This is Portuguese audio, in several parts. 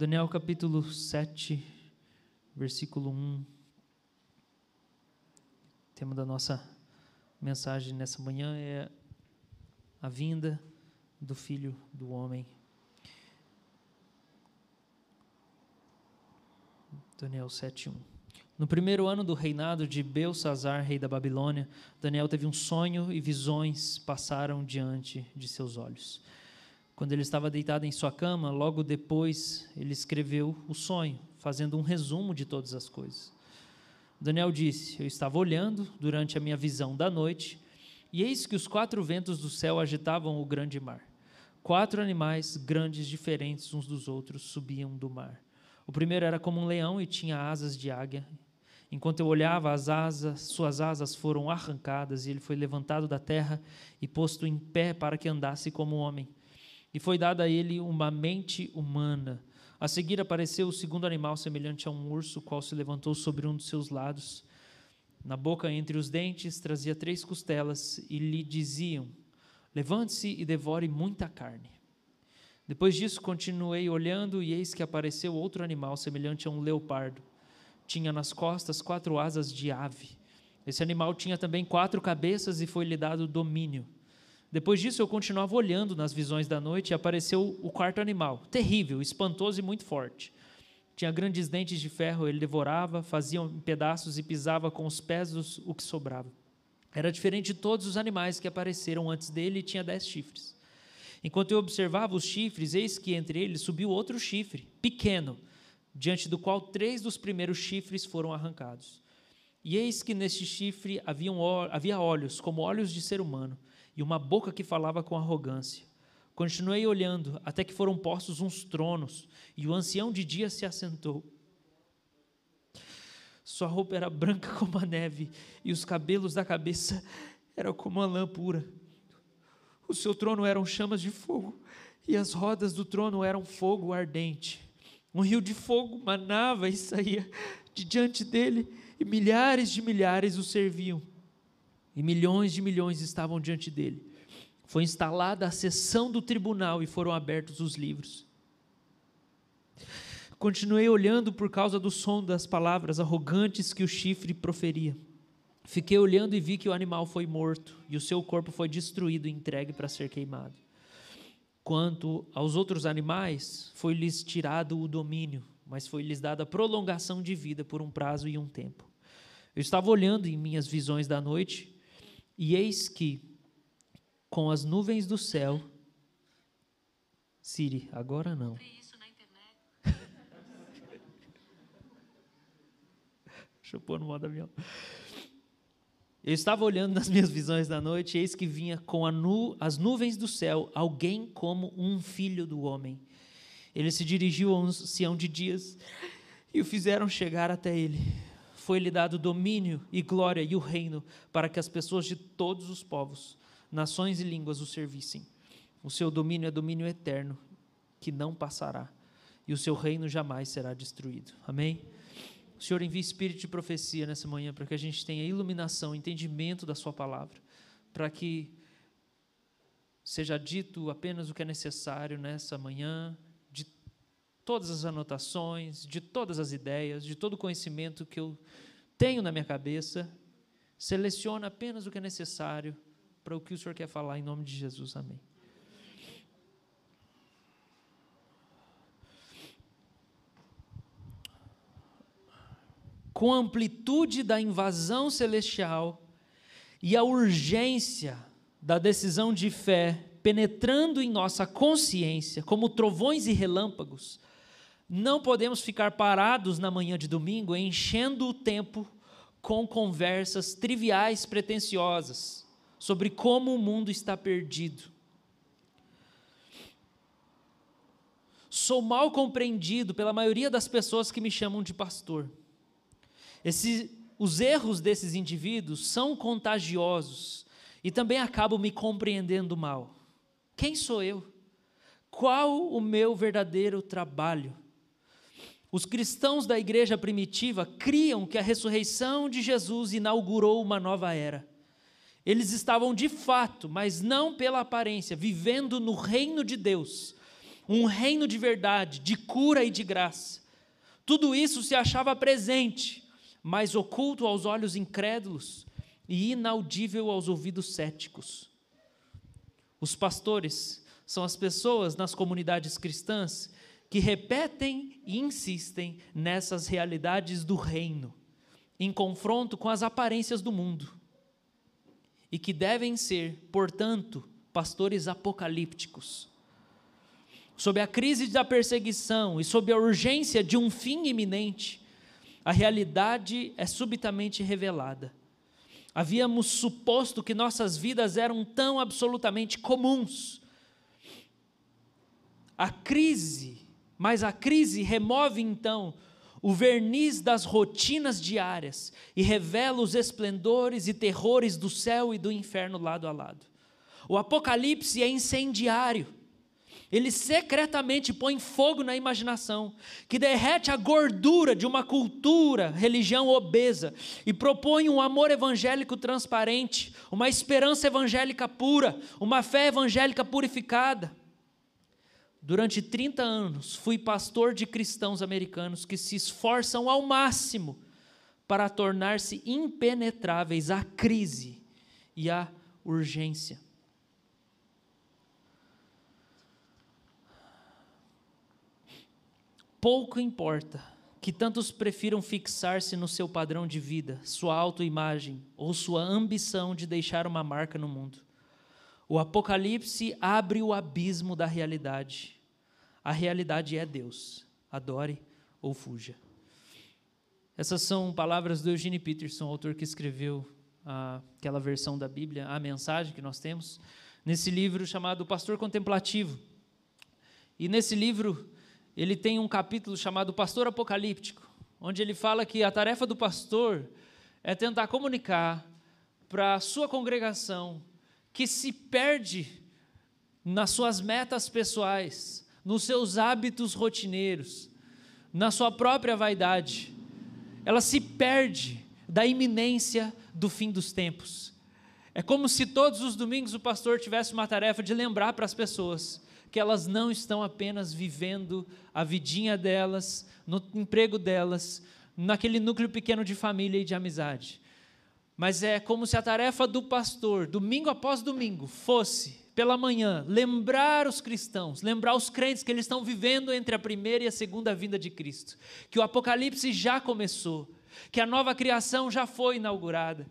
Daniel capítulo 7, versículo 1. O tema da nossa mensagem nessa manhã é a vinda do Filho do Homem. Daniel 7:1. No primeiro ano do reinado de Belsazar, rei da Babilônia, Daniel teve um sonho e visões passaram diante de seus olhos. Quando ele estava deitado em sua cama, logo depois ele escreveu o sonho, fazendo um resumo de todas as coisas. Daniel disse: Eu estava olhando durante a minha visão da noite, e eis que os quatro ventos do céu agitavam o grande mar. Quatro animais grandes, diferentes uns dos outros, subiam do mar. O primeiro era como um leão e tinha asas de águia. Enquanto eu olhava, as asas, suas asas foram arrancadas e ele foi levantado da terra e posto em pé para que andasse como homem e foi dada a ele uma mente humana. A seguir apareceu o segundo animal, semelhante a um urso, qual se levantou sobre um dos seus lados. Na boca, entre os dentes, trazia três costelas e lhe diziam: Levante-se e devore muita carne. Depois disso, continuei olhando, e eis que apareceu outro animal, semelhante a um leopardo. Tinha nas costas quatro asas de ave. Esse animal tinha também quatro cabeças e foi-lhe dado domínio. Depois disso, eu continuava olhando nas visões da noite e apareceu o quarto animal, terrível, espantoso e muito forte. Tinha grandes dentes de ferro, ele devorava, fazia em pedaços e pisava com os pés o que sobrava. Era diferente de todos os animais que apareceram antes dele e tinha dez chifres. Enquanto eu observava os chifres, eis que entre eles subiu outro chifre, pequeno, diante do qual três dos primeiros chifres foram arrancados. E eis que neste chifre havia olhos, como olhos de ser humano e uma boca que falava com arrogância. Continuei olhando, até que foram postos uns tronos, e o ancião de dia se assentou. Sua roupa era branca como a neve, e os cabelos da cabeça eram como a lã pura. O seu trono eram chamas de fogo, e as rodas do trono eram fogo ardente. Um rio de fogo manava e saía de diante dele, e milhares de milhares o serviam e milhões de milhões estavam diante dele. Foi instalada a sessão do tribunal e foram abertos os livros. Continuei olhando por causa do som das palavras arrogantes que o chifre proferia. Fiquei olhando e vi que o animal foi morto e o seu corpo foi destruído e entregue para ser queimado. Quanto aos outros animais, foi-lhes tirado o domínio, mas foi-lhes dada prolongação de vida por um prazo e um tempo. Eu estava olhando em minhas visões da noite e eis que, com as nuvens do céu, Siri, agora não. Deixa eu pôr no modo avião. Eu estava olhando nas minhas visões da noite, e eis que vinha com nu, as nuvens do céu alguém como um filho do homem. Ele se dirigiu a um Sião de dias e o fizeram chegar até ele foi-lhe dado domínio e glória e o reino para que as pessoas de todos os povos, nações e línguas o servissem. O seu domínio é domínio eterno, que não passará, e o seu reino jamais será destruído. Amém? O Senhor envia espírito de profecia nessa manhã para que a gente tenha iluminação, entendimento da Sua palavra, para que seja dito apenas o que é necessário nessa manhã, todas as anotações, de todas as ideias, de todo o conhecimento que eu tenho na minha cabeça, seleciona apenas o que é necessário para o que o Senhor quer falar em nome de Jesus. Amém. Com a amplitude da invasão celestial e a urgência da decisão de fé penetrando em nossa consciência como trovões e relâmpagos, não podemos ficar parados na manhã de domingo enchendo o tempo com conversas triviais, pretensiosas, sobre como o mundo está perdido. Sou mal compreendido pela maioria das pessoas que me chamam de pastor. Esse, os erros desses indivíduos são contagiosos e também acabo me compreendendo mal. Quem sou eu? Qual o meu verdadeiro trabalho? Os cristãos da igreja primitiva criam que a ressurreição de Jesus inaugurou uma nova era. Eles estavam de fato, mas não pela aparência, vivendo no reino de Deus, um reino de verdade, de cura e de graça. Tudo isso se achava presente, mas oculto aos olhos incrédulos e inaudível aos ouvidos céticos. Os pastores são as pessoas nas comunidades cristãs que repetem e insistem nessas realidades do reino, em confronto com as aparências do mundo, e que devem ser, portanto, pastores apocalípticos. Sob a crise da perseguição e sob a urgência de um fim iminente, a realidade é subitamente revelada. Havíamos suposto que nossas vidas eram tão absolutamente comuns. A crise, mas a crise remove então o verniz das rotinas diárias e revela os esplendores e terrores do céu e do inferno lado a lado. O Apocalipse é incendiário. Ele secretamente põe fogo na imaginação, que derrete a gordura de uma cultura, religião obesa, e propõe um amor evangélico transparente, uma esperança evangélica pura, uma fé evangélica purificada. Durante 30 anos, fui pastor de cristãos americanos que se esforçam ao máximo para tornar-se impenetráveis à crise e à urgência. Pouco importa que tantos prefiram fixar-se no seu padrão de vida, sua autoimagem ou sua ambição de deixar uma marca no mundo. O Apocalipse abre o abismo da realidade. A realidade é Deus. Adore ou fuja. Essas são palavras do Eugene Peterson, autor que escreveu ah, aquela versão da Bíblia, a mensagem que nós temos, nesse livro chamado Pastor Contemplativo. E nesse livro, ele tem um capítulo chamado Pastor Apocalíptico, onde ele fala que a tarefa do pastor é tentar comunicar para a sua congregação que se perde nas suas metas pessoais, nos seus hábitos rotineiros, na sua própria vaidade. Ela se perde da iminência do fim dos tempos. É como se todos os domingos o pastor tivesse uma tarefa de lembrar para as pessoas que elas não estão apenas vivendo a vidinha delas, no emprego delas, naquele núcleo pequeno de família e de amizade. Mas é como se a tarefa do pastor, domingo após domingo, fosse, pela manhã, lembrar os cristãos, lembrar os crentes que eles estão vivendo entre a primeira e a segunda vinda de Cristo, que o Apocalipse já começou, que a nova criação já foi inaugurada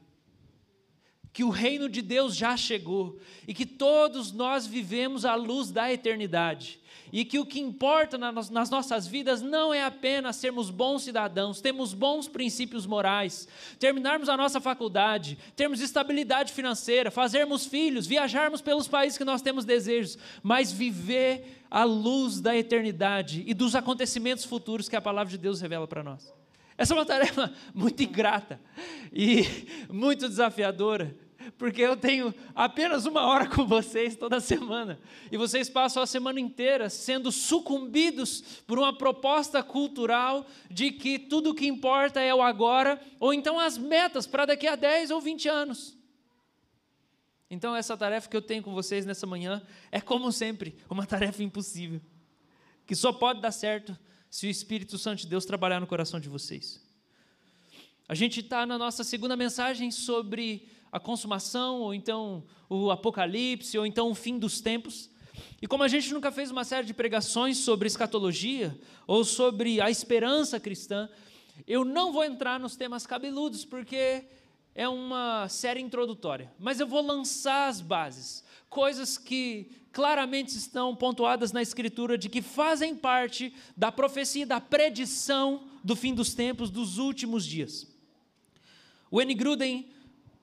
que o reino de Deus já chegou e que todos nós vivemos à luz da eternidade. E que o que importa nas nossas vidas não é apenas sermos bons cidadãos, termos bons princípios morais, terminarmos a nossa faculdade, termos estabilidade financeira, fazermos filhos, viajarmos pelos países que nós temos desejos, mas viver à luz da eternidade e dos acontecimentos futuros que a palavra de Deus revela para nós. Essa é uma tarefa muito ingrata e muito desafiadora, porque eu tenho apenas uma hora com vocês toda semana e vocês passam a semana inteira sendo sucumbidos por uma proposta cultural de que tudo o que importa é o agora ou então as metas para daqui a 10 ou 20 anos. Então, essa tarefa que eu tenho com vocês nessa manhã é, como sempre, uma tarefa impossível, que só pode dar certo se o Espírito Santo de Deus trabalhar no coração de vocês. A gente está na nossa segunda mensagem sobre a consumação, ou então o apocalipse, ou então o fim dos tempos. E como a gente nunca fez uma série de pregações sobre escatologia, ou sobre a esperança cristã, eu não vou entrar nos temas cabeludos, porque é uma série introdutória. Mas eu vou lançar as bases, coisas que claramente estão pontuadas na Escritura de que fazem parte da profecia, da predição do fim dos tempos, dos últimos dias. O N. Gruden,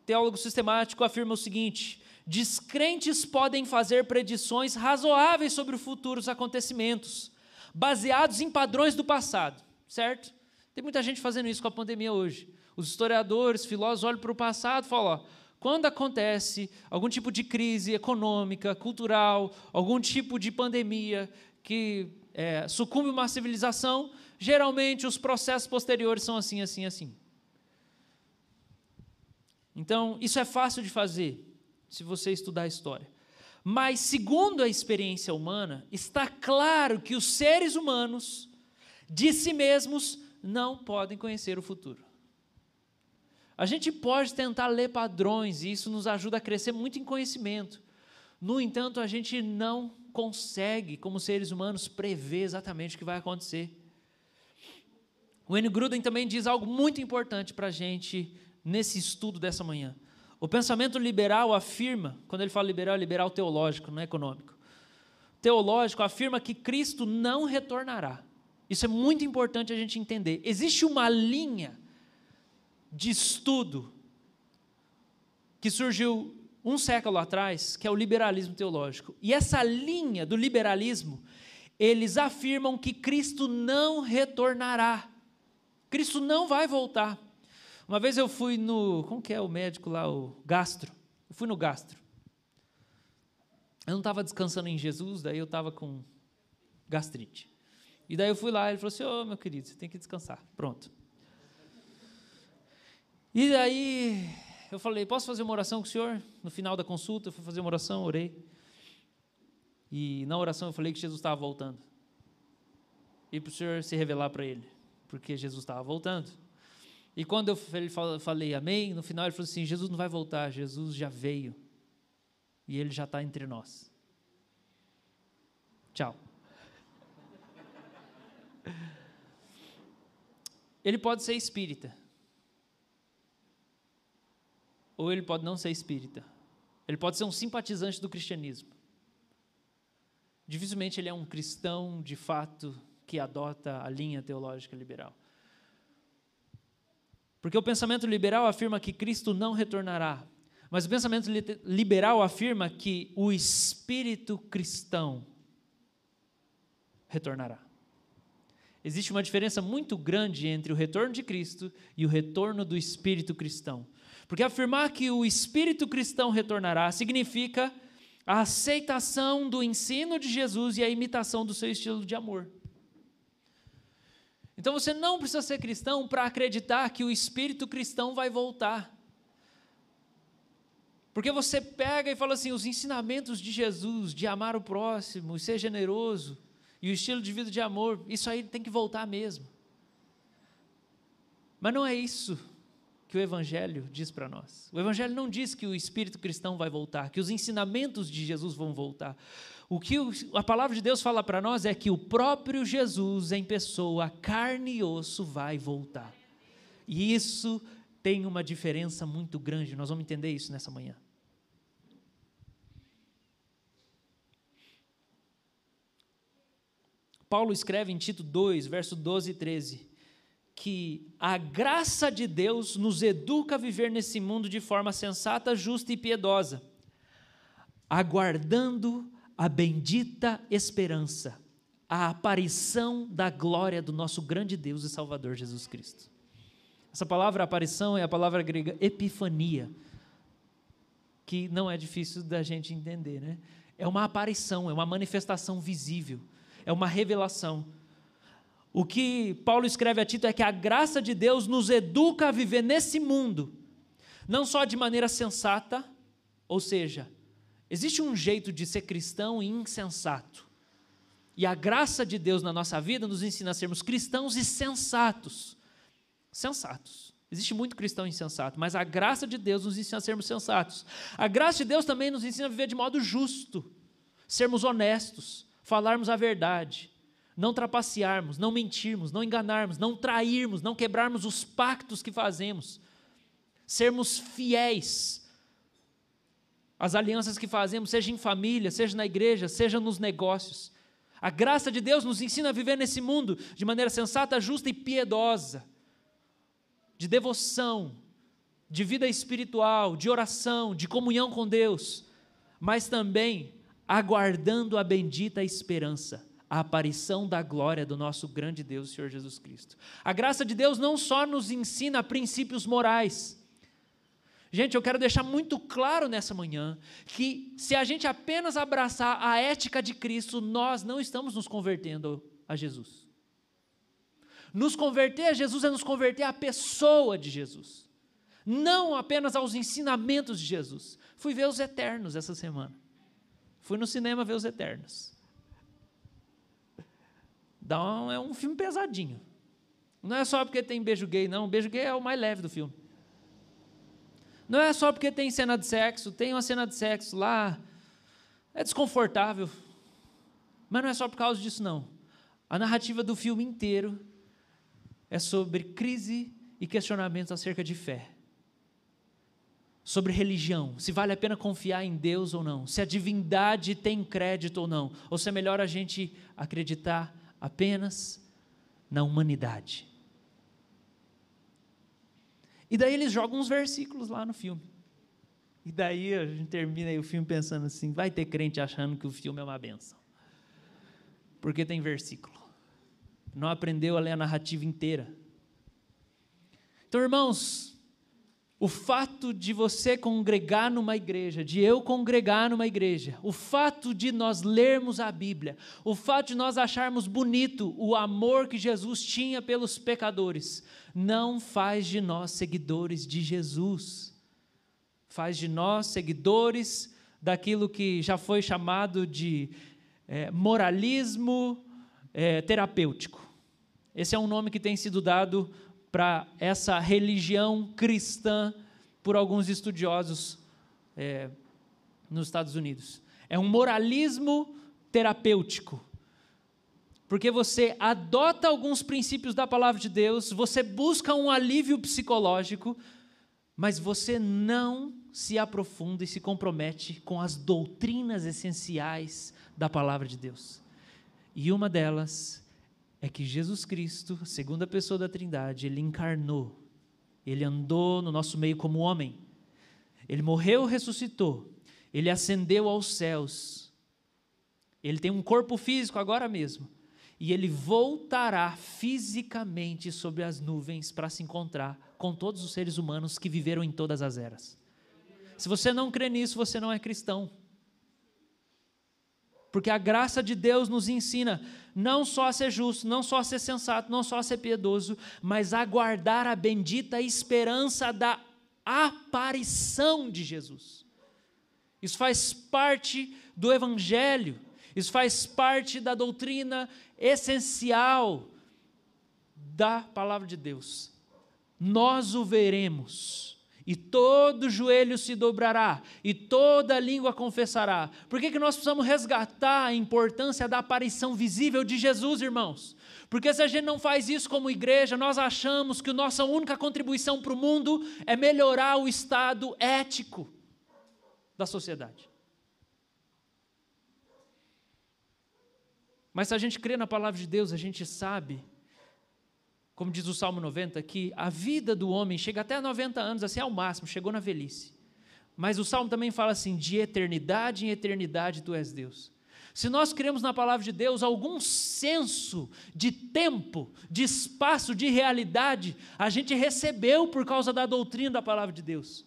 teólogo sistemático, afirma o seguinte: descrentes podem fazer predições razoáveis sobre futuros acontecimentos, baseados em padrões do passado, certo? Tem muita gente fazendo isso com a pandemia hoje. Os historiadores, filósofos olham para o passado e falam: ó, quando acontece algum tipo de crise econômica, cultural, algum tipo de pandemia que é, sucumbe uma civilização, geralmente os processos posteriores são assim, assim, assim. Então, isso é fácil de fazer, se você estudar a história. Mas, segundo a experiência humana, está claro que os seres humanos, de si mesmos, não podem conhecer o futuro. A gente pode tentar ler padrões e isso nos ajuda a crescer muito em conhecimento. No entanto, a gente não consegue, como seres humanos, prever exatamente o que vai acontecer. O Wayne Gruden também diz algo muito importante para a gente nesse estudo dessa manhã. O pensamento liberal afirma, quando ele fala liberal, é liberal teológico, não é econômico. Teológico afirma que Cristo não retornará. Isso é muito importante a gente entender. Existe uma linha de estudo que surgiu um século atrás, que é o liberalismo teológico. E essa linha do liberalismo, eles afirmam que Cristo não retornará. Cristo não vai voltar. Uma vez eu fui no. Como que é o médico lá? O gastro. Eu fui no gastro. Eu não estava descansando em Jesus, daí eu estava com gastrite. E daí eu fui lá, ele falou assim: Ô oh, meu querido, você tem que descansar. Pronto. E daí eu falei: Posso fazer uma oração com o senhor? No final da consulta, eu fui fazer uma oração, orei. E na oração eu falei que Jesus estava voltando. E para o senhor se revelar para ele porque Jesus estava voltando. E quando eu falei amém, no final ele falou assim: Jesus não vai voltar, Jesus já veio. E ele já está entre nós. Tchau. Ele pode ser espírita. Ou ele pode não ser espírita. Ele pode ser um simpatizante do cristianismo. Dificilmente ele é um cristão de fato que adota a linha teológica liberal. Porque o pensamento liberal afirma que Cristo não retornará, mas o pensamento liberal afirma que o espírito cristão retornará. Existe uma diferença muito grande entre o retorno de Cristo e o retorno do espírito cristão. Porque afirmar que o espírito cristão retornará significa a aceitação do ensino de Jesus e a imitação do seu estilo de amor. Então você não precisa ser cristão para acreditar que o espírito cristão vai voltar. Porque você pega e fala assim: os ensinamentos de Jesus, de amar o próximo, ser generoso, e o estilo de vida de amor, isso aí tem que voltar mesmo. Mas não é isso que o Evangelho diz para nós. O Evangelho não diz que o espírito cristão vai voltar, que os ensinamentos de Jesus vão voltar. O que a palavra de Deus fala para nós é que o próprio Jesus em pessoa, carne e osso, vai voltar. E isso tem uma diferença muito grande, nós vamos entender isso nessa manhã. Paulo escreve em Tito 2, verso 12 e 13, que a graça de Deus nos educa a viver nesse mundo de forma sensata, justa e piedosa, aguardando a bendita esperança, a aparição da glória do nosso grande Deus e Salvador Jesus Cristo. Essa palavra aparição é a palavra grega epifania, que não é difícil da gente entender, né? É uma aparição, é uma manifestação visível, é uma revelação. O que Paulo escreve a Tito é que a graça de Deus nos educa a viver nesse mundo, não só de maneira sensata, ou seja, Existe um jeito de ser cristão e insensato. E a graça de Deus na nossa vida nos ensina a sermos cristãos e sensatos. Sensatos. Existe muito cristão insensato, mas a graça de Deus nos ensina a sermos sensatos. A graça de Deus também nos ensina a viver de modo justo, sermos honestos, falarmos a verdade, não trapacearmos, não mentirmos, não enganarmos, não trairmos, não quebrarmos os pactos que fazemos, sermos fiéis as alianças que fazemos, seja em família, seja na igreja, seja nos negócios. A graça de Deus nos ensina a viver nesse mundo de maneira sensata, justa e piedosa, de devoção, de vida espiritual, de oração, de comunhão com Deus, mas também aguardando a bendita esperança, a aparição da glória do nosso grande Deus, Senhor Jesus Cristo. A graça de Deus não só nos ensina princípios morais, Gente, eu quero deixar muito claro nessa manhã que se a gente apenas abraçar a ética de Cristo, nós não estamos nos convertendo a Jesus. Nos converter a Jesus é nos converter à pessoa de Jesus, não apenas aos ensinamentos de Jesus. Fui ver os eternos essa semana. Fui no cinema ver Os Eternos. Dá um, é um filme pesadinho. Não é só porque tem beijo gay, não. Beijo gay é o mais leve do filme. Não é só porque tem cena de sexo. Tem uma cena de sexo lá. É desconfortável. Mas não é só por causa disso, não. A narrativa do filme inteiro é sobre crise e questionamentos acerca de fé. Sobre religião, se vale a pena confiar em Deus ou não, se a divindade tem crédito ou não, ou se é melhor a gente acreditar apenas na humanidade. E daí eles jogam uns versículos lá no filme. E daí a gente termina o filme pensando assim: vai ter crente achando que o filme é uma benção. Porque tem versículo. Não aprendeu a ler a narrativa inteira. Então, irmãos, o fato de você congregar numa igreja, de eu congregar numa igreja, o fato de nós lermos a Bíblia, o fato de nós acharmos bonito o amor que Jesus tinha pelos pecadores, não faz de nós seguidores de Jesus. Faz de nós seguidores daquilo que já foi chamado de é, moralismo é, terapêutico. Esse é um nome que tem sido dado para essa religião cristã por alguns estudiosos é, nos Estados Unidos. É um moralismo terapêutico. Porque você adota alguns princípios da palavra de Deus, você busca um alívio psicológico, mas você não se aprofunda e se compromete com as doutrinas essenciais da palavra de Deus. E uma delas é que Jesus Cristo, segunda pessoa da Trindade, ele encarnou, ele andou no nosso meio como homem, ele morreu, ressuscitou, ele ascendeu aos céus, ele tem um corpo físico agora mesmo, e ele voltará fisicamente sobre as nuvens para se encontrar com todos os seres humanos que viveram em todas as eras. Se você não crê nisso, você não é cristão. Porque a graça de Deus nos ensina não só a ser justo, não só a ser sensato, não só a ser piedoso, mas a guardar a bendita esperança da aparição de Jesus. Isso faz parte do Evangelho, isso faz parte da doutrina essencial da palavra de Deus. Nós o veremos e todo joelho se dobrará, e toda língua confessará. Por que, que nós precisamos resgatar a importância da aparição visível de Jesus, irmãos? Porque se a gente não faz isso como igreja, nós achamos que a nossa única contribuição para o mundo é melhorar o estado ético da sociedade. Mas se a gente crê na palavra de Deus, a gente sabe como diz o Salmo 90, que a vida do homem chega até 90 anos, assim ao máximo, chegou na velhice. Mas o Salmo também fala assim: de eternidade em eternidade tu és Deus. Se nós cremos na palavra de Deus, algum senso de tempo, de espaço, de realidade, a gente recebeu por causa da doutrina da palavra de Deus.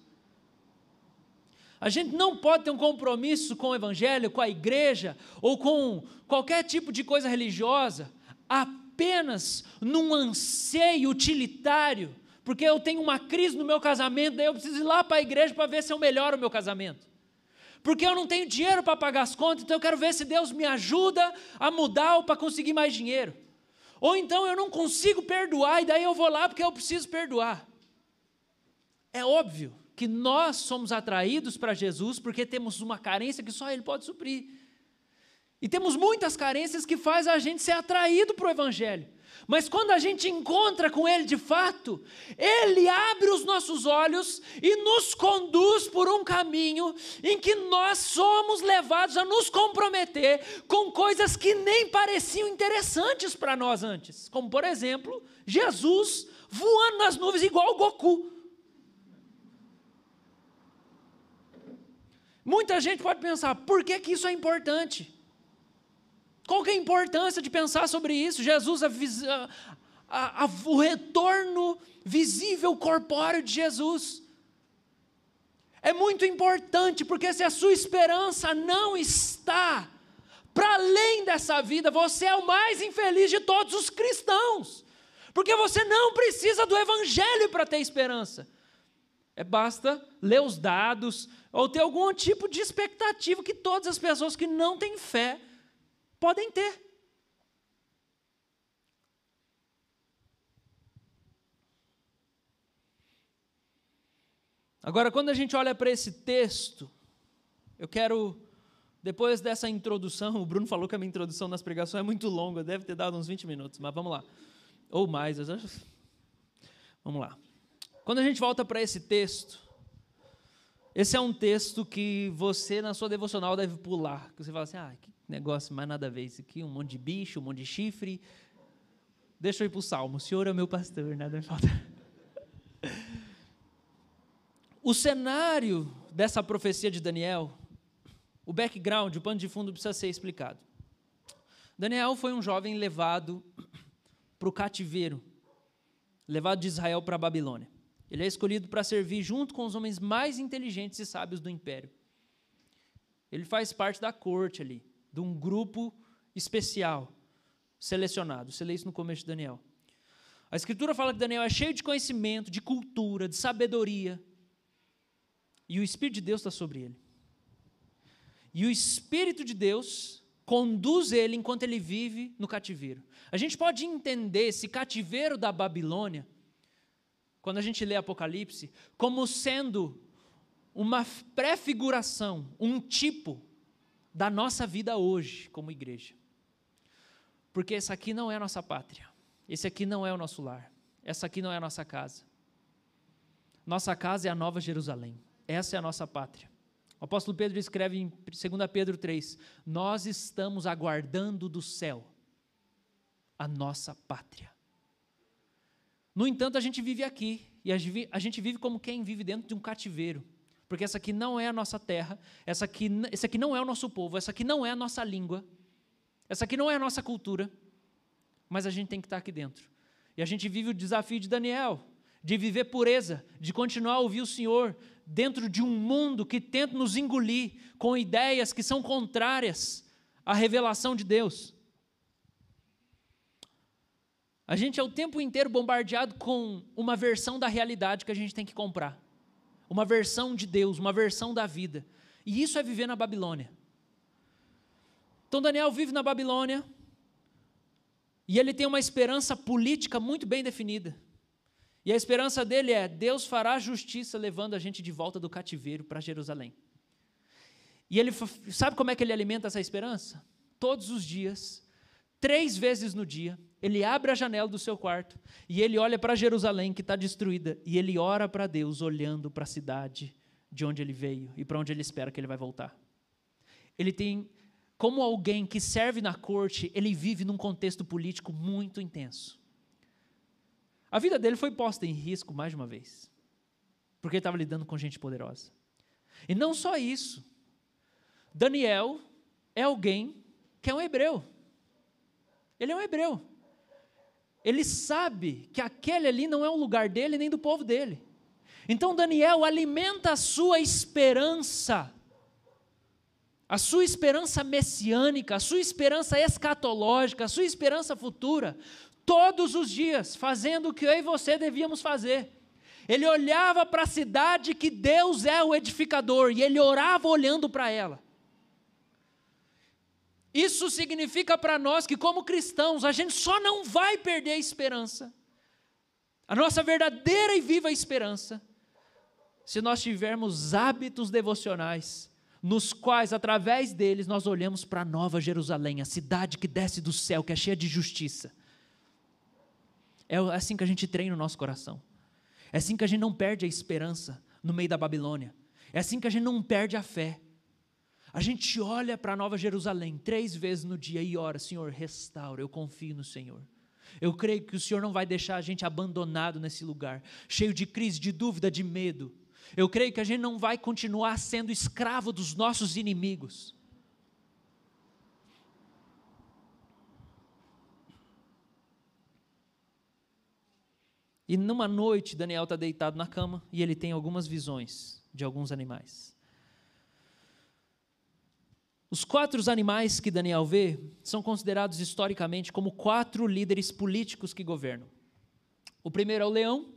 A gente não pode ter um compromisso com o Evangelho, com a igreja, ou com qualquer tipo de coisa religiosa, a apenas num anseio utilitário, porque eu tenho uma crise no meu casamento, daí eu preciso ir lá para a igreja para ver se eu melhoro o meu casamento. Porque eu não tenho dinheiro para pagar as contas, então eu quero ver se Deus me ajuda a mudar ou para conseguir mais dinheiro. Ou então eu não consigo perdoar e daí eu vou lá porque eu preciso perdoar. É óbvio que nós somos atraídos para Jesus porque temos uma carência que só Ele pode suprir. E temos muitas carências que faz a gente ser atraído para o Evangelho. Mas quando a gente encontra com Ele de fato, Ele abre os nossos olhos e nos conduz por um caminho em que nós somos levados a nos comprometer com coisas que nem pareciam interessantes para nós antes. Como, por exemplo, Jesus voando nas nuvens igual o Goku. Muita gente pode pensar, por que, que isso é importante? Qual que é a importância de pensar sobre isso? Jesus, a, a, a, o retorno visível, corpóreo de Jesus. É muito importante, porque se a sua esperança não está para além dessa vida, você é o mais infeliz de todos os cristãos, porque você não precisa do Evangelho para ter esperança. É basta ler os dados ou ter algum tipo de expectativa que todas as pessoas que não têm fé podem ter. Agora, quando a gente olha para esse texto, eu quero, depois dessa introdução, o Bruno falou que a minha introdução nas pregações é muito longa, deve ter dado uns 20 minutos, mas vamos lá. Ou mais, vamos lá. Quando a gente volta para esse texto, esse é um texto que você, na sua devocional, deve pular. Que você fala assim: ah, que negócio, mais nada a ver. Isso aqui, um monte de bicho, um monte de chifre. Deixa eu ir para o salmo. O Senhor é meu pastor, nada me falta. O cenário dessa profecia de Daniel, o background, o pano de fundo precisa ser explicado. Daniel foi um jovem levado para o cativeiro, levado de Israel para a Babilônia. Ele é escolhido para servir junto com os homens mais inteligentes e sábios do império. Ele faz parte da corte ali, de um grupo especial, selecionado. Você lê isso no começo de Daniel. A Escritura fala que Daniel é cheio de conhecimento, de cultura, de sabedoria. E o Espírito de Deus está sobre ele. E o Espírito de Deus conduz ele enquanto ele vive no cativeiro. A gente pode entender esse cativeiro da Babilônia quando a gente lê Apocalipse, como sendo uma prefiguração, um tipo da nossa vida hoje como igreja. Porque essa aqui não é a nossa pátria, esse aqui não é o nosso lar, essa aqui não é a nossa casa. Nossa casa é a Nova Jerusalém, essa é a nossa pátria. O apóstolo Pedro escreve em 2 Pedro 3: Nós estamos aguardando do céu a nossa pátria. No entanto, a gente vive aqui, e a gente vive como quem vive dentro de um cativeiro. Porque essa aqui não é a nossa terra, essa aqui, esse aqui não é o nosso povo, essa aqui não é a nossa língua, essa aqui não é a nossa cultura, mas a gente tem que estar aqui dentro. E a gente vive o desafio de Daniel, de viver pureza, de continuar a ouvir o Senhor dentro de um mundo que tenta nos engolir com ideias que são contrárias à revelação de Deus. A gente é o tempo inteiro bombardeado com uma versão da realidade que a gente tem que comprar. Uma versão de Deus, uma versão da vida. E isso é viver na Babilônia. Então Daniel vive na Babilônia e ele tem uma esperança política muito bem definida. E a esperança dele é: Deus fará justiça levando a gente de volta do cativeiro para Jerusalém. E ele sabe como é que ele alimenta essa esperança? Todos os dias, três vezes no dia, ele abre a janela do seu quarto e ele olha para Jerusalém que está destruída e ele ora para Deus olhando para a cidade de onde ele veio e para onde ele espera que ele vai voltar. Ele tem, como alguém que serve na corte, ele vive num contexto político muito intenso. A vida dele foi posta em risco mais de uma vez, porque ele estava lidando com gente poderosa. E não só isso, Daniel é alguém que é um hebreu. Ele é um hebreu. Ele sabe que aquele ali não é o lugar dele nem do povo dele. Então Daniel alimenta a sua esperança, a sua esperança messiânica, a sua esperança escatológica, a sua esperança futura, todos os dias, fazendo o que eu e você devíamos fazer. Ele olhava para a cidade que Deus é o edificador e ele orava olhando para ela. Isso significa para nós que, como cristãos, a gente só não vai perder a esperança, a nossa verdadeira e viva esperança, se nós tivermos hábitos devocionais, nos quais, através deles, nós olhamos para a Nova Jerusalém, a cidade que desce do céu, que é cheia de justiça. É assim que a gente treina o nosso coração. É assim que a gente não perde a esperança no meio da Babilônia. É assim que a gente não perde a fé. A gente olha para Nova Jerusalém três vezes no dia e ora: Senhor, restaura, eu confio no Senhor. Eu creio que o Senhor não vai deixar a gente abandonado nesse lugar, cheio de crise, de dúvida, de medo. Eu creio que a gente não vai continuar sendo escravo dos nossos inimigos. E numa noite, Daniel está deitado na cama e ele tem algumas visões de alguns animais. Os quatro animais que Daniel vê são considerados historicamente como quatro líderes políticos que governam. O primeiro é o leão,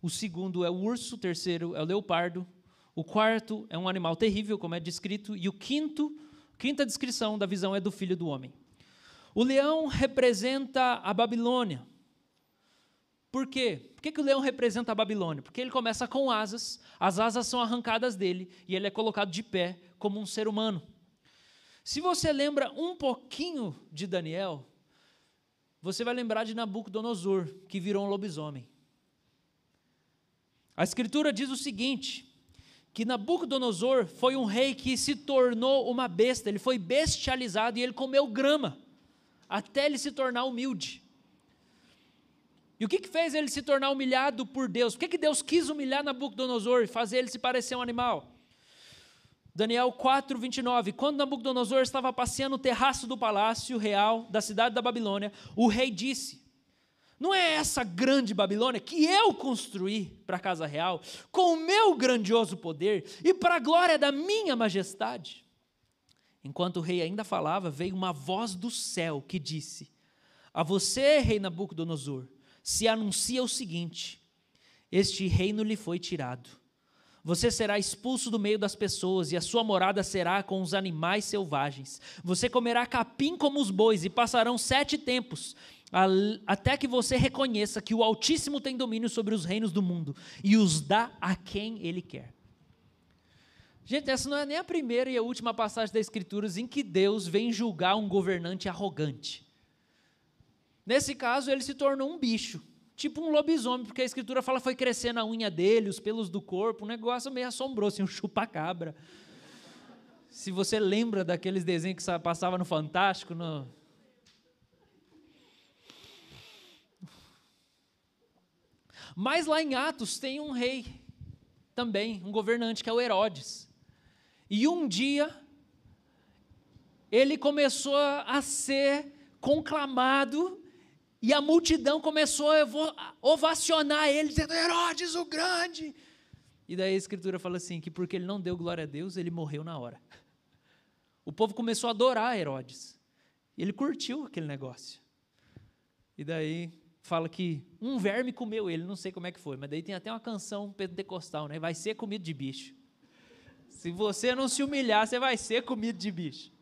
o segundo é o urso, o terceiro é o leopardo, o quarto é um animal terrível, como é descrito, e o quinto, quinta descrição da visão é do filho do homem. O leão representa a Babilônia. Por quê? Por que, que o leão representa a Babilônia? Porque ele começa com asas, as asas são arrancadas dele e ele é colocado de pé como um ser humano. Se você lembra um pouquinho de Daniel, você vai lembrar de Nabucodonosor, que virou um lobisomem. A Escritura diz o seguinte: que Nabucodonosor foi um rei que se tornou uma besta, ele foi bestializado e ele comeu grama, até ele se tornar humilde. E o que, que fez ele se tornar humilhado por Deus? Por que, que Deus quis humilhar Nabucodonosor e fazer ele se parecer um animal? Daniel 4, 29. Quando Nabucodonosor estava passeando no terraço do palácio real da cidade da Babilônia, o rei disse: Não é essa grande Babilônia que eu construí para a casa real, com o meu grandioso poder e para a glória da minha majestade? Enquanto o rei ainda falava, veio uma voz do céu que disse: A você, rei Nabucodonosor, se anuncia o seguinte: Este reino lhe foi tirado você será expulso do meio das pessoas, e a sua morada será com os animais selvagens. Você comerá capim como os bois, e passarão sete tempos, até que você reconheça que o Altíssimo tem domínio sobre os reinos do mundo, e os dá a quem Ele quer. Gente, essa não é nem a primeira e a última passagem das Escrituras em que Deus vem julgar um governante arrogante. Nesse caso, ele se tornou um bicho tipo um lobisomem, porque a escritura fala foi crescendo a unha dele, os pelos do corpo, um negócio meio assombroso, assim, um chupa-cabra. Se você lembra daqueles desenhos que passava no Fantástico, no... Mas lá em Atos tem um rei também, um governante, que é o Herodes. E um dia, ele começou a ser conclamado e a multidão começou a ovacionar ele, dizendo: Herodes o Grande. E daí a Escritura fala assim: que porque ele não deu glória a Deus, ele morreu na hora. O povo começou a adorar Herodes. Ele curtiu aquele negócio. E daí fala que um verme comeu ele, não sei como é que foi, mas daí tem até uma canção pentecostal, né? Vai ser comido de bicho. Se você não se humilhar, você vai ser comido de bicho.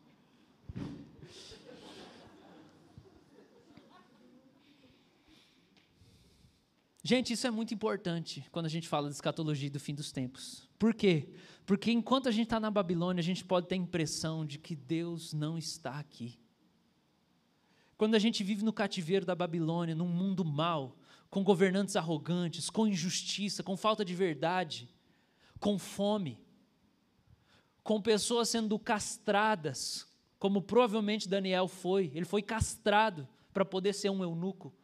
Gente, isso é muito importante quando a gente fala de escatologia do fim dos tempos. Por quê? Porque enquanto a gente está na Babilônia, a gente pode ter a impressão de que Deus não está aqui. Quando a gente vive no cativeiro da Babilônia, num mundo mau, com governantes arrogantes, com injustiça, com falta de verdade, com fome, com pessoas sendo castradas, como provavelmente Daniel foi, ele foi castrado para poder ser um eunuco.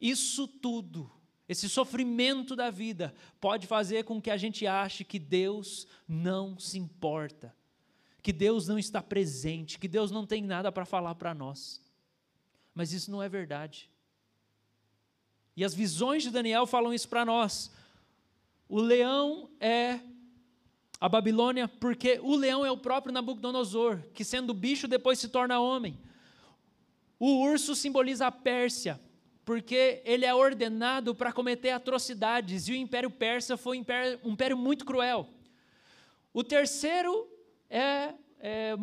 Isso tudo, esse sofrimento da vida, pode fazer com que a gente ache que Deus não se importa, que Deus não está presente, que Deus não tem nada para falar para nós. Mas isso não é verdade. E as visões de Daniel falam isso para nós. O leão é a Babilônia, porque o leão é o próprio Nabucodonosor, que sendo bicho depois se torna homem. O urso simboliza a Pérsia, porque ele é ordenado para cometer atrocidades, e o Império Persa foi um império, um império muito cruel. O terceiro é, é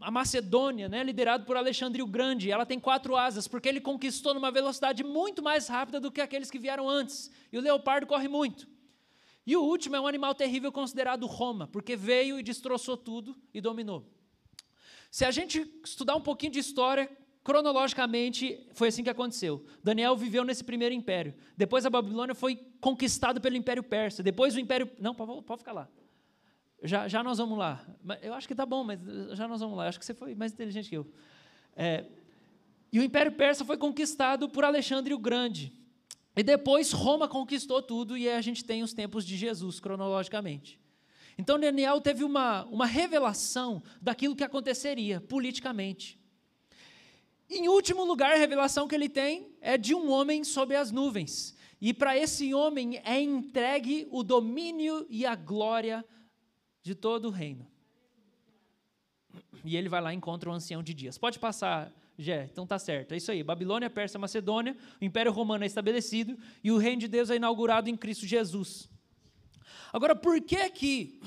a Macedônia, né, liderado por Alexandre o Grande. Ela tem quatro asas, porque ele conquistou numa velocidade muito mais rápida do que aqueles que vieram antes. E o leopardo corre muito. E o último é um animal terrível considerado Roma, porque veio e destroçou tudo e dominou. Se a gente estudar um pouquinho de história, cronologicamente, foi assim que aconteceu. Daniel viveu nesse primeiro império. Depois a Babilônia foi conquistada pelo Império Persa. Depois o Império. Não, pode, pode ficar lá. Já, já nós vamos lá. Eu acho que está bom, mas já nós vamos lá. Eu acho que você foi mais inteligente que eu. É, e o Império Persa foi conquistado por Alexandre o Grande. E depois Roma conquistou tudo e a gente tem os tempos de Jesus, cronologicamente. Então Daniel teve uma, uma revelação daquilo que aconteceria politicamente. Em último lugar, a revelação que ele tem é de um homem sob as nuvens. E para esse homem é entregue o domínio e a glória de todo o reino. E ele vai lá e encontra o ancião de dias. Pode passar Jé, então tá certo. É isso aí. Babilônia, Pérsia, Macedônia, o Império Romano é estabelecido e o reino de Deus é inaugurado em Cristo Jesus. Agora, por que que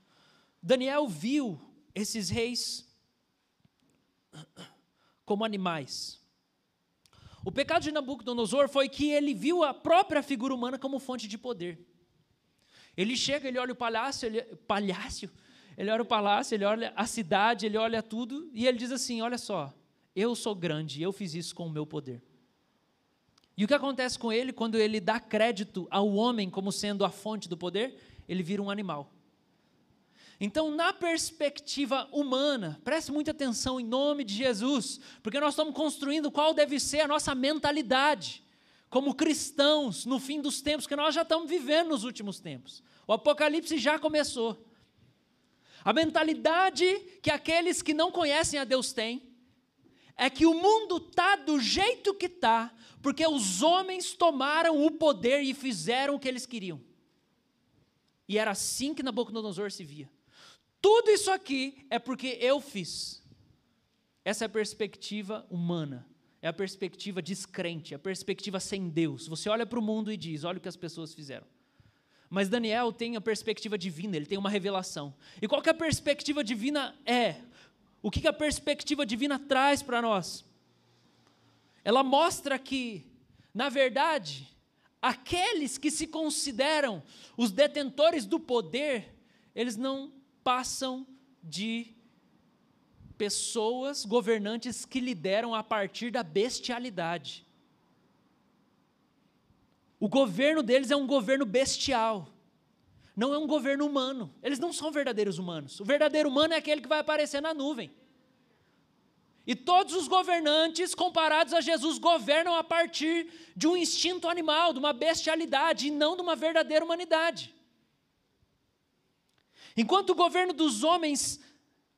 Daniel viu esses reis como animais? O pecado de Nabucodonosor foi que ele viu a própria figura humana como fonte de poder. Ele chega, ele olha o palácio, ele, palácio, ele olha o palácio, ele olha a cidade, ele olha tudo e ele diz assim: Olha só, eu sou grande, eu fiz isso com o meu poder. E o que acontece com ele quando ele dá crédito ao homem como sendo a fonte do poder? Ele vira um animal. Então, na perspectiva humana, preste muita atenção em nome de Jesus, porque nós estamos construindo qual deve ser a nossa mentalidade como cristãos no fim dos tempos que nós já estamos vivendo nos últimos tempos. O Apocalipse já começou. A mentalidade que aqueles que não conhecem a Deus têm é que o mundo está do jeito que está, porque os homens tomaram o poder e fizeram o que eles queriam. E era assim que Nabucodonosor se via. Tudo isso aqui é porque eu fiz. Essa é a perspectiva humana. É a perspectiva descrente, a perspectiva sem Deus. Você olha para o mundo e diz: olha o que as pessoas fizeram. Mas Daniel tem a perspectiva divina, ele tem uma revelação. E qual que a perspectiva divina é? O que, que a perspectiva divina traz para nós? Ela mostra que, na verdade, aqueles que se consideram os detentores do poder, eles não passam de pessoas, governantes que lideram a partir da bestialidade. O governo deles é um governo bestial. Não é um governo humano. Eles não são verdadeiros humanos. O verdadeiro humano é aquele que vai aparecer na nuvem. E todos os governantes, comparados a Jesus, governam a partir de um instinto animal, de uma bestialidade, e não de uma verdadeira humanidade. Enquanto o governo dos homens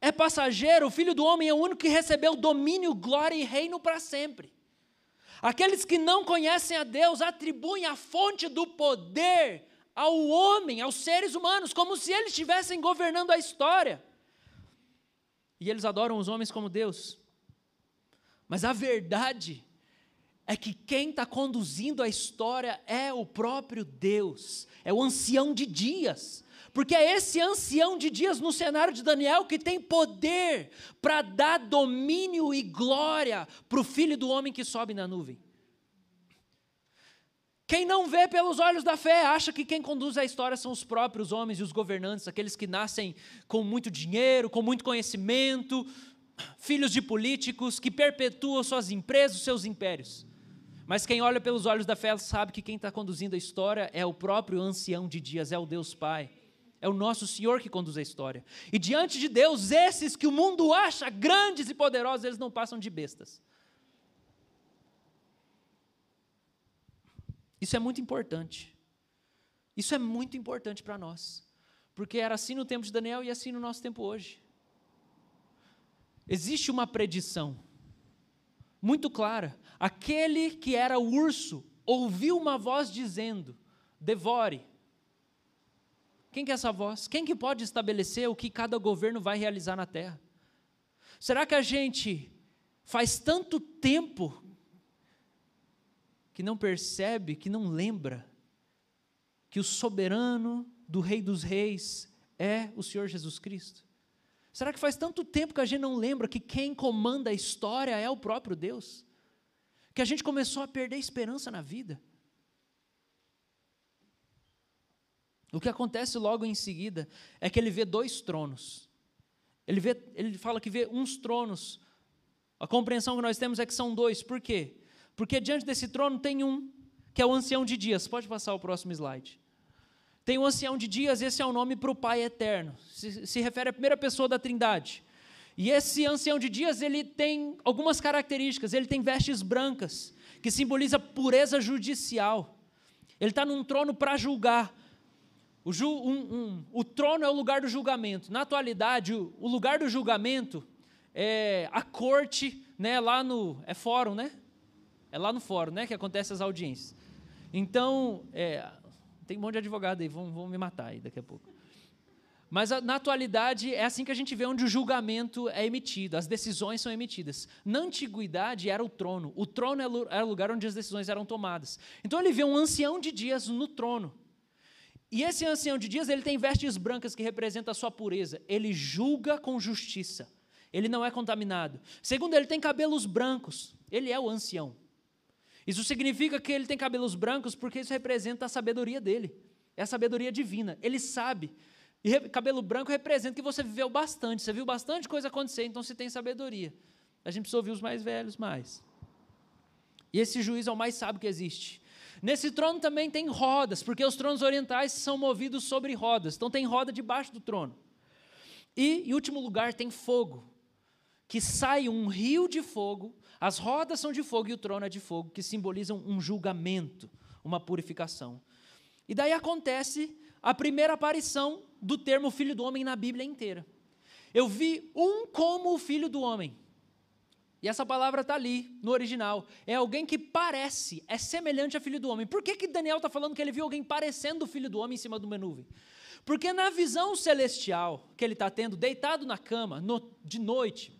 é passageiro, o filho do homem é o único que recebeu domínio, glória e reino para sempre. Aqueles que não conhecem a Deus atribuem a fonte do poder ao homem, aos seres humanos, como se eles estivessem governando a história. E eles adoram os homens como Deus. Mas a verdade é que quem está conduzindo a história é o próprio Deus, é o ancião de dias porque é esse ancião de dias no cenário de Daniel que tem poder para dar domínio e glória para o filho do homem que sobe na nuvem. Quem não vê pelos olhos da fé acha que quem conduz a história são os próprios homens e os governantes, aqueles que nascem com muito dinheiro, com muito conhecimento, filhos de políticos que perpetuam suas empresas, seus impérios. Mas quem olha pelos olhos da fé sabe que quem está conduzindo a história é o próprio ancião de dias, é o Deus Pai. É o nosso Senhor que conduz a história. E diante de Deus, esses que o mundo acha grandes e poderosos, eles não passam de bestas. Isso é muito importante. Isso é muito importante para nós. Porque era assim no tempo de Daniel e assim no nosso tempo hoje. Existe uma predição muito clara. Aquele que era o urso ouviu uma voz dizendo: devore. Quem que é essa voz? Quem que pode estabelecer o que cada governo vai realizar na terra? Será que a gente faz tanto tempo que não percebe, que não lembra que o soberano do Rei dos Reis é o Senhor Jesus Cristo? Será que faz tanto tempo que a gente não lembra que quem comanda a história é o próprio Deus? Que a gente começou a perder esperança na vida? O que acontece logo em seguida é que ele vê dois tronos. Ele, vê, ele fala que vê uns tronos. A compreensão que nós temos é que são dois. Por quê? Porque diante desse trono tem um, que é o ancião de dias. Pode passar o próximo slide. Tem o ancião de dias, esse é o nome para o Pai eterno. Se, se refere à primeira pessoa da Trindade. E esse ancião de dias, ele tem algumas características. Ele tem vestes brancas, que simboliza pureza judicial. Ele está num trono para julgar. O, ju, um, um, o trono é o lugar do julgamento. Na atualidade, o, o, lugar do julgamento é a corte, né, lá no. É fórum, né? É lá no fórum, né? Que acontecem as audiências. Então, é, tem um monte de advogado aí, vão, vão me matar aí daqui a pouco. Mas na atualidade é assim que a gente vê onde o julgamento é emitido, as decisões são emitidas. Na antiguidade era o trono, o trono era o lugar onde as decisões eram tomadas. Então ele vê um ancião de dias no trono. E esse ancião de dias, ele tem vestes brancas que representam a sua pureza. Ele julga com justiça. Ele não é contaminado. Segundo, ele tem cabelos brancos. Ele é o ancião. Isso significa que ele tem cabelos brancos porque isso representa a sabedoria dele. É a sabedoria divina. Ele sabe. E cabelo branco representa que você viveu bastante, você viu bastante coisa acontecer, então você tem sabedoria. A gente precisa ouvir os mais velhos mais. E esse juiz é o mais sábio que existe. Nesse trono também tem rodas, porque os tronos orientais são movidos sobre rodas. Então tem roda debaixo do trono. E, em último lugar, tem fogo, que sai um rio de fogo. As rodas são de fogo e o trono é de fogo, que simbolizam um julgamento, uma purificação. E daí acontece a primeira aparição do termo filho do homem na Bíblia inteira. Eu vi um como o filho do homem. E essa palavra está ali, no original. É alguém que parece, é semelhante a filho do homem. Por que, que Daniel está falando que ele viu alguém parecendo o filho do homem em cima de uma nuvem? Porque na visão celestial que ele está tendo, deitado na cama, no, de noite,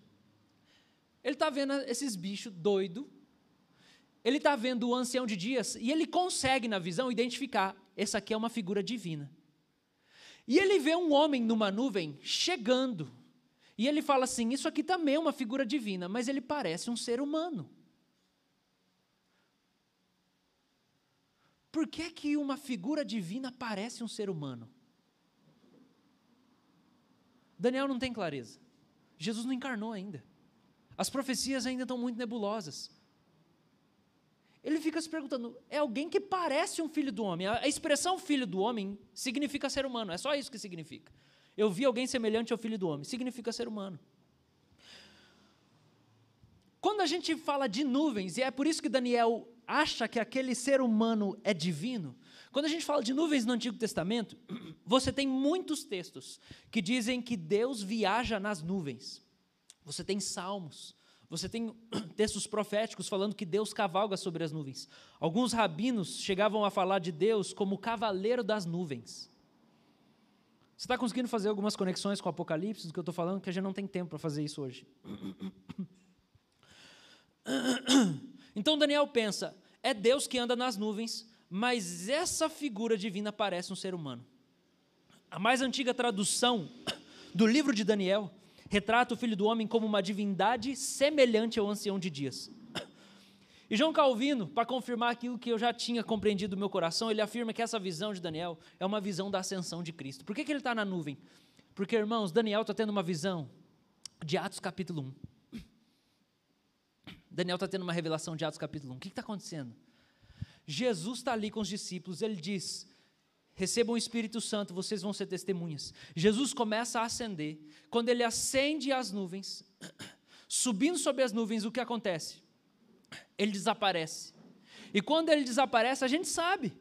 ele está vendo esses bichos doidos ele está vendo o ancião de dias e ele consegue, na visão, identificar: essa aqui é uma figura divina. E ele vê um homem numa nuvem chegando. E ele fala assim: Isso aqui também é uma figura divina, mas ele parece um ser humano. Por que, que uma figura divina parece um ser humano? Daniel não tem clareza. Jesus não encarnou ainda. As profecias ainda estão muito nebulosas ele fica se perguntando: é alguém que parece um filho do homem? A expressão filho do homem significa ser humano, é só isso que significa. Eu vi alguém semelhante ao filho do homem, significa ser humano. Quando a gente fala de nuvens, e é por isso que Daniel acha que aquele ser humano é divino, quando a gente fala de nuvens no Antigo Testamento, você tem muitos textos que dizem que Deus viaja nas nuvens. Você tem salmos, você tem textos proféticos falando que Deus cavalga sobre as nuvens. Alguns rabinos chegavam a falar de Deus como cavaleiro das nuvens. Você está conseguindo fazer algumas conexões com o Apocalipse do que eu estou falando, que a gente não tem tempo para fazer isso hoje. Então Daniel pensa: é Deus que anda nas nuvens, mas essa figura divina parece um ser humano. A mais antiga tradução do livro de Daniel retrata o filho do homem como uma divindade semelhante ao ancião de dias. E João Calvino, para confirmar aquilo que eu já tinha compreendido no meu coração, ele afirma que essa visão de Daniel é uma visão da ascensão de Cristo. Por que, que ele está na nuvem? Porque, irmãos, Daniel está tendo uma visão de Atos capítulo 1. Daniel está tendo uma revelação de Atos capítulo 1. O que está acontecendo? Jesus está ali com os discípulos, ele diz: recebam o Espírito Santo, vocês vão ser testemunhas. Jesus começa a ascender. Quando ele acende as nuvens, subindo sobre as nuvens, o que acontece? Ele desaparece. E quando ele desaparece, a gente sabe.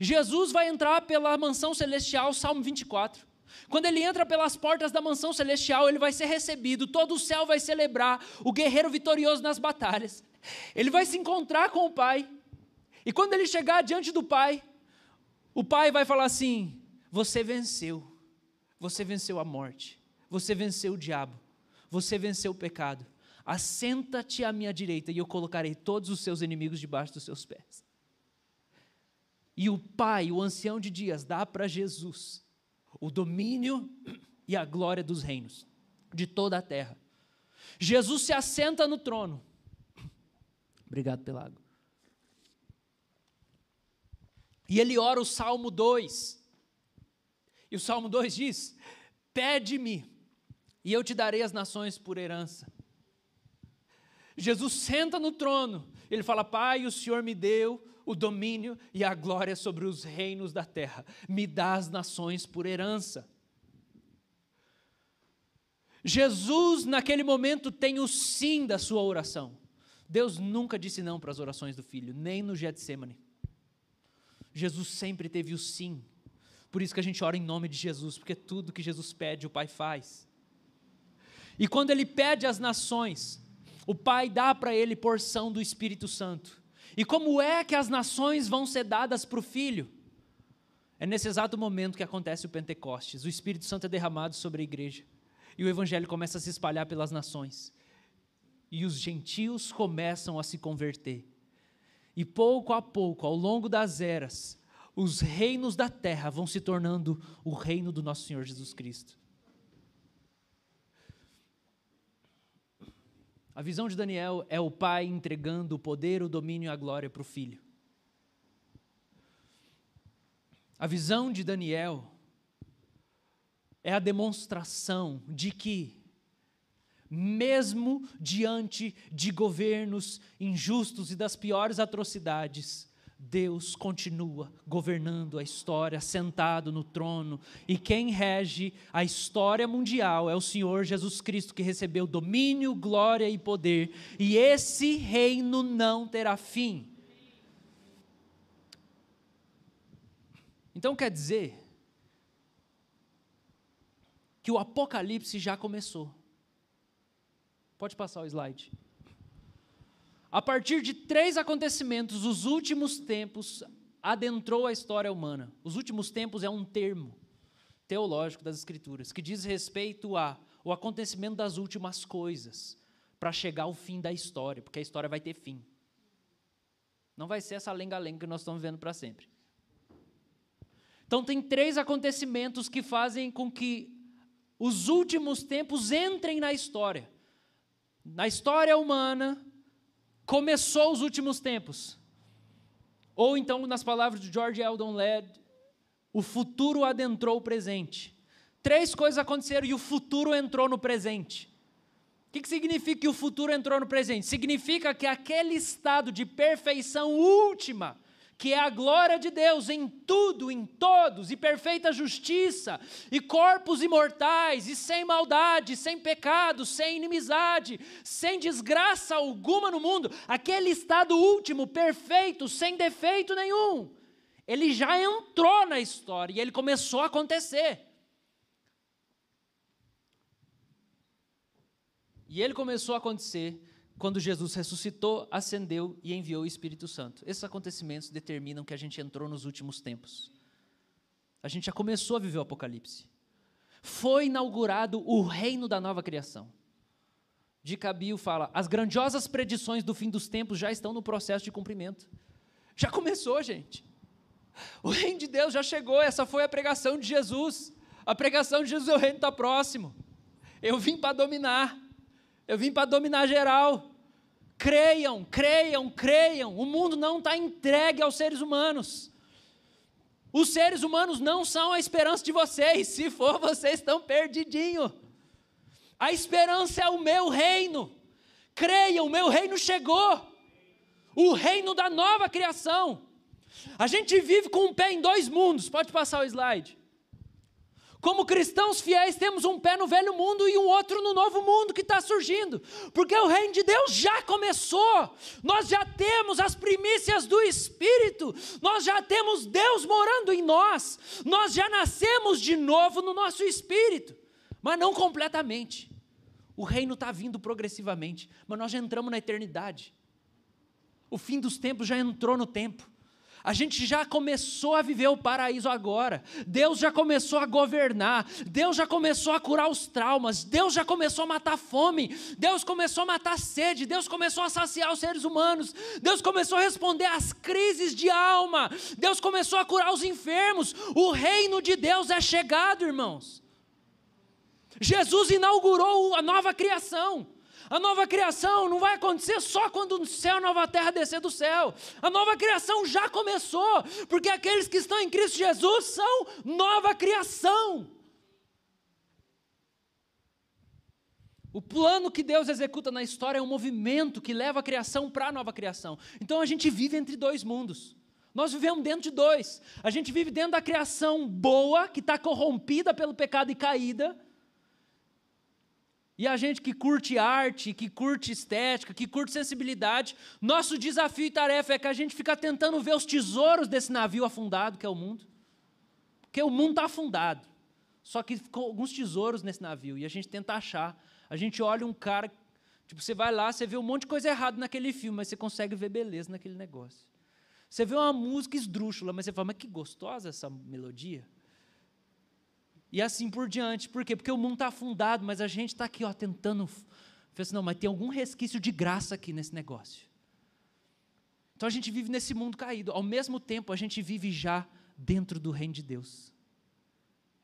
Jesus vai entrar pela mansão celestial, Salmo 24. Quando ele entra pelas portas da mansão celestial, ele vai ser recebido, todo o céu vai celebrar o guerreiro vitorioso nas batalhas. Ele vai se encontrar com o Pai. E quando ele chegar diante do Pai, o pai vai falar assim: Você venceu. Você venceu a morte. Você venceu o diabo. Você venceu o pecado. Assenta-te à minha direita e eu colocarei todos os seus inimigos debaixo dos seus pés. E o pai, o ancião de dias, dá para Jesus o domínio e a glória dos reinos de toda a terra. Jesus se assenta no trono. Obrigado pela água. E ele ora o Salmo 2. E o Salmo 2 diz: Pede-me, e eu te darei as nações por herança. Jesus senta no trono, ele fala: Pai, o Senhor me deu o domínio e a glória sobre os reinos da terra, me dá as nações por herança. Jesus, naquele momento, tem o sim da sua oração. Deus nunca disse não para as orações do filho, nem no Getsemane. Jesus sempre teve o sim. Por isso que a gente ora em nome de Jesus, porque tudo que Jesus pede, o Pai faz. E quando ele pede às nações, o Pai dá para ele porção do Espírito Santo. E como é que as nações vão ser dadas para o Filho? É nesse exato momento que acontece o Pentecostes. O Espírito Santo é derramado sobre a igreja. E o evangelho começa a se espalhar pelas nações. E os gentios começam a se converter. E pouco a pouco, ao longo das eras, os reinos da terra vão se tornando o reino do nosso Senhor Jesus Cristo. A visão de Daniel é o pai entregando o poder, o domínio e a glória para o filho. A visão de Daniel é a demonstração de que, mesmo diante de governos injustos e das piores atrocidades, Deus continua governando a história, sentado no trono, e quem rege a história mundial é o Senhor Jesus Cristo, que recebeu domínio, glória e poder, e esse reino não terá fim. Então quer dizer que o Apocalipse já começou. Pode passar o slide. A partir de três acontecimentos, os últimos tempos adentrou a história humana. Os últimos tempos é um termo teológico das Escrituras que diz respeito a o acontecimento das últimas coisas para chegar ao fim da história, porque a história vai ter fim. Não vai ser essa lenga-lenga que nós estamos vendo para sempre. Então, tem três acontecimentos que fazem com que os últimos tempos entrem na história. Na história humana, começou os últimos tempos. Ou então, nas palavras de George Eldon Ladd, o futuro adentrou o presente. Três coisas aconteceram e o futuro entrou no presente. O que significa que o futuro entrou no presente? Significa que aquele estado de perfeição última, que é a glória de Deus em tudo, em todos, e perfeita justiça, e corpos imortais, e sem maldade, sem pecado, sem inimizade, sem desgraça alguma no mundo, aquele estado último, perfeito, sem defeito nenhum, ele já entrou na história e ele começou a acontecer. E ele começou a acontecer quando Jesus ressuscitou, ascendeu e enviou o Espírito Santo. Esses acontecimentos determinam que a gente entrou nos últimos tempos. A gente já começou a viver o Apocalipse. Foi inaugurado o reino da nova criação. De Cabil fala: as grandiosas predições do fim dos tempos já estão no processo de cumprimento. Já começou, gente. O reino de Deus já chegou. Essa foi a pregação de Jesus. A pregação de Jesus: o reino está próximo. Eu vim para dominar. Eu vim para dominar geral. Creiam, creiam, creiam. O mundo não está entregue aos seres humanos. Os seres humanos não são a esperança de vocês. Se for, vocês estão perdidinhos. A esperança é o meu reino. Creiam, o meu reino chegou. O reino da nova criação. A gente vive com um pé em dois mundos. Pode passar o slide. Como cristãos fiéis, temos um pé no velho mundo e um outro no novo mundo que está surgindo, porque o reino de Deus já começou, nós já temos as primícias do Espírito, nós já temos Deus morando em nós, nós já nascemos de novo no nosso espírito, mas não completamente. O reino está vindo progressivamente, mas nós já entramos na eternidade. O fim dos tempos já entrou no tempo. A gente já começou a viver o paraíso agora. Deus já começou a governar. Deus já começou a curar os traumas. Deus já começou a matar fome. Deus começou a matar sede. Deus começou a saciar os seres humanos. Deus começou a responder às crises de alma. Deus começou a curar os enfermos. O reino de Deus é chegado, irmãos. Jesus inaugurou a nova criação. A nova criação não vai acontecer só quando o céu e a nova terra descer do céu. A nova criação já começou, porque aqueles que estão em Cristo Jesus são nova criação. O plano que Deus executa na história é um movimento que leva a criação para a nova criação. Então a gente vive entre dois mundos. Nós vivemos dentro de dois. A gente vive dentro da criação boa, que está corrompida pelo pecado e caída, e a gente que curte arte, que curte estética, que curte sensibilidade, nosso desafio e tarefa é que a gente fica tentando ver os tesouros desse navio afundado que é o mundo. Porque o mundo está afundado. Só que ficou alguns tesouros nesse navio e a gente tenta achar. A gente olha um cara, tipo, você vai lá, você vê um monte de coisa errada naquele filme, mas você consegue ver beleza naquele negócio. Você vê uma música esdrúxula, mas você fala, mas que gostosa essa melodia. E assim por diante. Por quê? Porque o mundo está afundado, mas a gente está aqui ó, tentando. Assim, não, mas tem algum resquício de graça aqui nesse negócio. Então a gente vive nesse mundo caído. Ao mesmo tempo, a gente vive já dentro do reino de Deus.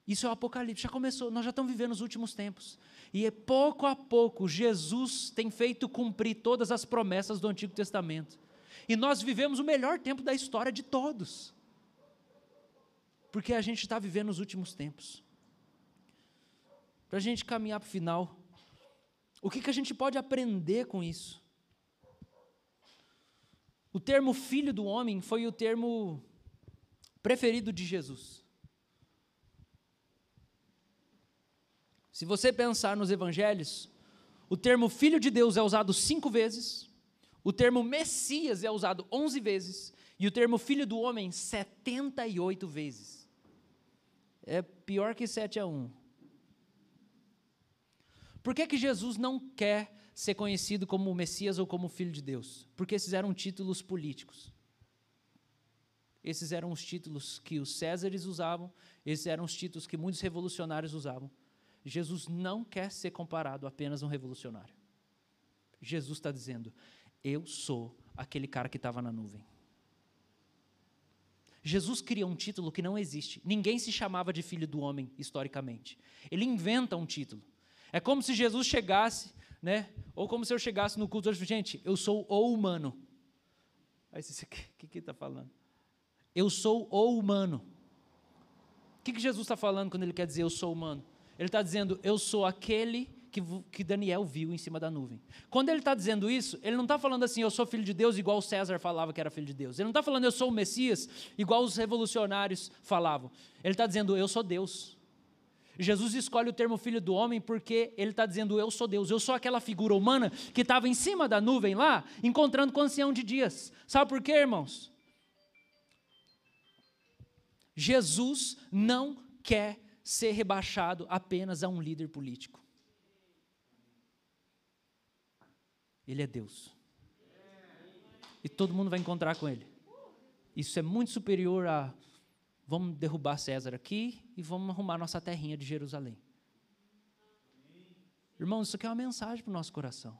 Isso é o Apocalipse, já começou, nós já estamos vivendo os últimos tempos. E é pouco a pouco Jesus tem feito cumprir todas as promessas do Antigo Testamento. E nós vivemos o melhor tempo da história de todos. Porque a gente está vivendo os últimos tempos. Para a gente caminhar para o final, o que, que a gente pode aprender com isso? O termo filho do homem foi o termo preferido de Jesus. Se você pensar nos evangelhos, o termo filho de Deus é usado cinco vezes, o termo Messias é usado onze vezes, e o termo filho do homem 78 vezes. É pior que 7 a 1. Por que, que Jesus não quer ser conhecido como Messias ou como Filho de Deus? Porque esses eram títulos políticos. Esses eram os títulos que os Césares usavam, esses eram os títulos que muitos revolucionários usavam. Jesus não quer ser comparado a apenas um revolucionário. Jesus está dizendo: Eu sou aquele cara que estava na nuvem. Jesus cria um título que não existe. Ninguém se chamava de filho do homem, historicamente. Ele inventa um título. É como se Jesus chegasse, né? Ou como se eu chegasse no culto e gente, eu sou o humano. Aí você, o que que está falando? Eu sou o humano. O que, que Jesus está falando quando ele quer dizer eu sou humano? Ele está dizendo, eu sou aquele que, que, Daniel viu em cima da nuvem. Quando ele está dizendo isso, ele não está falando assim, eu sou filho de Deus, igual César falava que era filho de Deus. Ele não está falando, eu sou o Messias, igual os revolucionários falavam. Ele está dizendo, eu sou Deus. Jesus escolhe o termo filho do homem porque ele está dizendo, eu sou Deus, eu sou aquela figura humana que estava em cima da nuvem lá, encontrando com o ancião de dias. Sabe por quê, irmãos? Jesus não quer ser rebaixado apenas a um líder político. Ele é Deus. E todo mundo vai encontrar com ele. Isso é muito superior a vamos derrubar César aqui e vamos arrumar nossa terrinha de Jerusalém. Irmãos, isso aqui é uma mensagem para o nosso coração.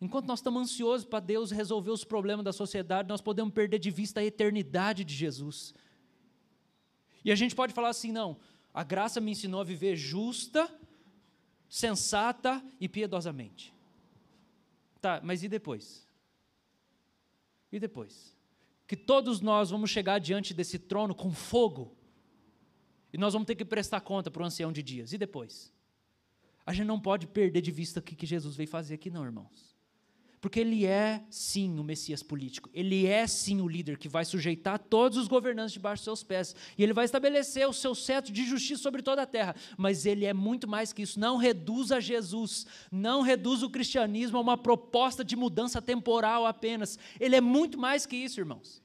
Enquanto nós estamos ansiosos para Deus resolver os problemas da sociedade, nós podemos perder de vista a eternidade de Jesus. E a gente pode falar assim: não, a graça me ensinou a viver justa, sensata e piedosamente. Tá, mas e depois? E depois? Que todos nós vamos chegar diante desse trono com fogo. E nós vamos ter que prestar conta para o ancião de dias. E depois? A gente não pode perder de vista o que Jesus veio fazer aqui, não, irmãos. Porque ele é, sim, o Messias político. Ele é, sim, o líder que vai sujeitar todos os governantes debaixo dos seus pés. E ele vai estabelecer o seu cetro de justiça sobre toda a terra. Mas ele é muito mais que isso. Não reduza Jesus. Não reduza o cristianismo a uma proposta de mudança temporal apenas. Ele é muito mais que isso, irmãos.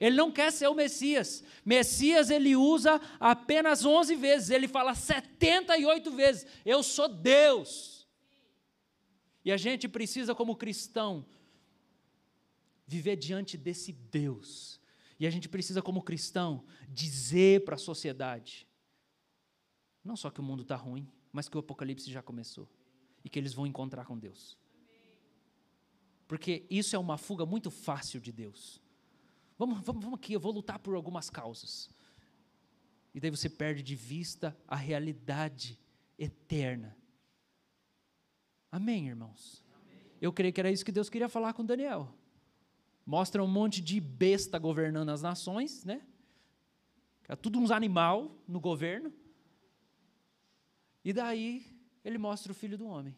Ele não quer ser o Messias. Messias ele usa apenas 11 vezes. Ele fala 78 vezes: Eu sou Deus. E a gente precisa, como cristão, viver diante desse Deus. E a gente precisa, como cristão, dizer para a sociedade: não só que o mundo está ruim, mas que o apocalipse já começou e que eles vão encontrar com Deus. Porque isso é uma fuga muito fácil de Deus. Vamos, vamos, vamos aqui, eu vou lutar por algumas causas. E daí você perde de vista a realidade eterna Amém, irmãos? Eu creio que era isso que Deus queria falar com Daniel. Mostra um monte de besta governando as nações, né? É tudo uns animal no governo. E daí ele mostra o filho do homem.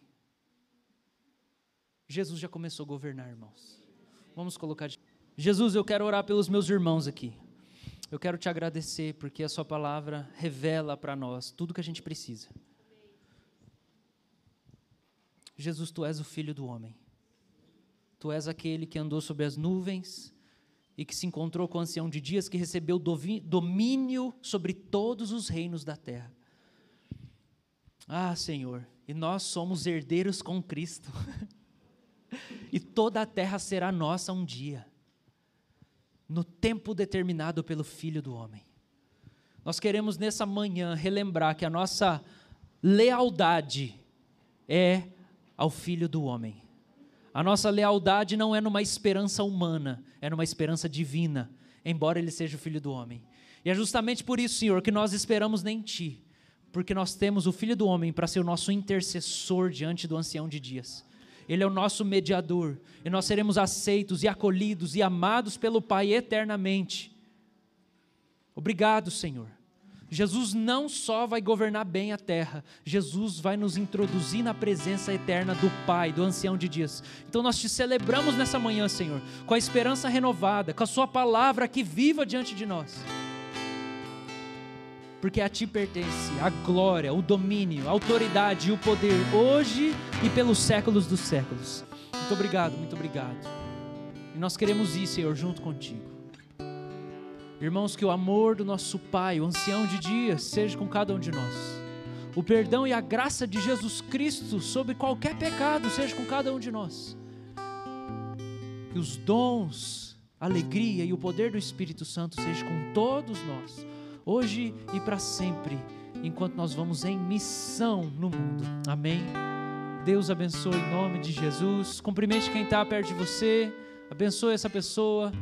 Jesus já começou a governar, irmãos. Vamos colocar. Jesus, eu quero orar pelos meus irmãos aqui. Eu quero te agradecer porque a Sua palavra revela para nós tudo que a gente precisa. Jesus, tu és o filho do homem. Tu és aquele que andou sobre as nuvens e que se encontrou com o ancião de dias que recebeu domínio sobre todos os reinos da terra. Ah, Senhor, e nós somos herdeiros com Cristo. e toda a terra será nossa um dia. no tempo determinado pelo Filho do Homem. Nós queremos nessa manhã relembrar que a nossa lealdade é ao Filho do Homem. A nossa lealdade não é numa esperança humana, é numa esperança divina, embora Ele seja o Filho do Homem. E é justamente por isso, Senhor, que nós esperamos em Ti, porque nós temos o Filho do Homem para ser o nosso intercessor diante do Ancião de Dias. Ele é o nosso mediador, e nós seremos aceitos e acolhidos e amados pelo Pai eternamente. Obrigado, Senhor. Jesus não só vai governar bem a terra, Jesus vai nos introduzir na presença eterna do Pai, do ancião de dias. Então nós te celebramos nessa manhã, Senhor, com a esperança renovada, com a Sua palavra que viva diante de nós. Porque a Ti pertence a glória, o domínio, a autoridade e o poder, hoje e pelos séculos dos séculos. Muito obrigado, muito obrigado. E nós queremos ir, Senhor, junto contigo. Irmãos, que o amor do nosso Pai, o ancião de dias, seja com cada um de nós. O perdão e a graça de Jesus Cristo sobre qualquer pecado seja com cada um de nós. Que os dons, a alegria e o poder do Espírito Santo seja com todos nós, hoje e para sempre, enquanto nós vamos em missão no mundo. Amém. Deus abençoe em nome de Jesus. Cumprimente quem está perto de você. Abençoe essa pessoa.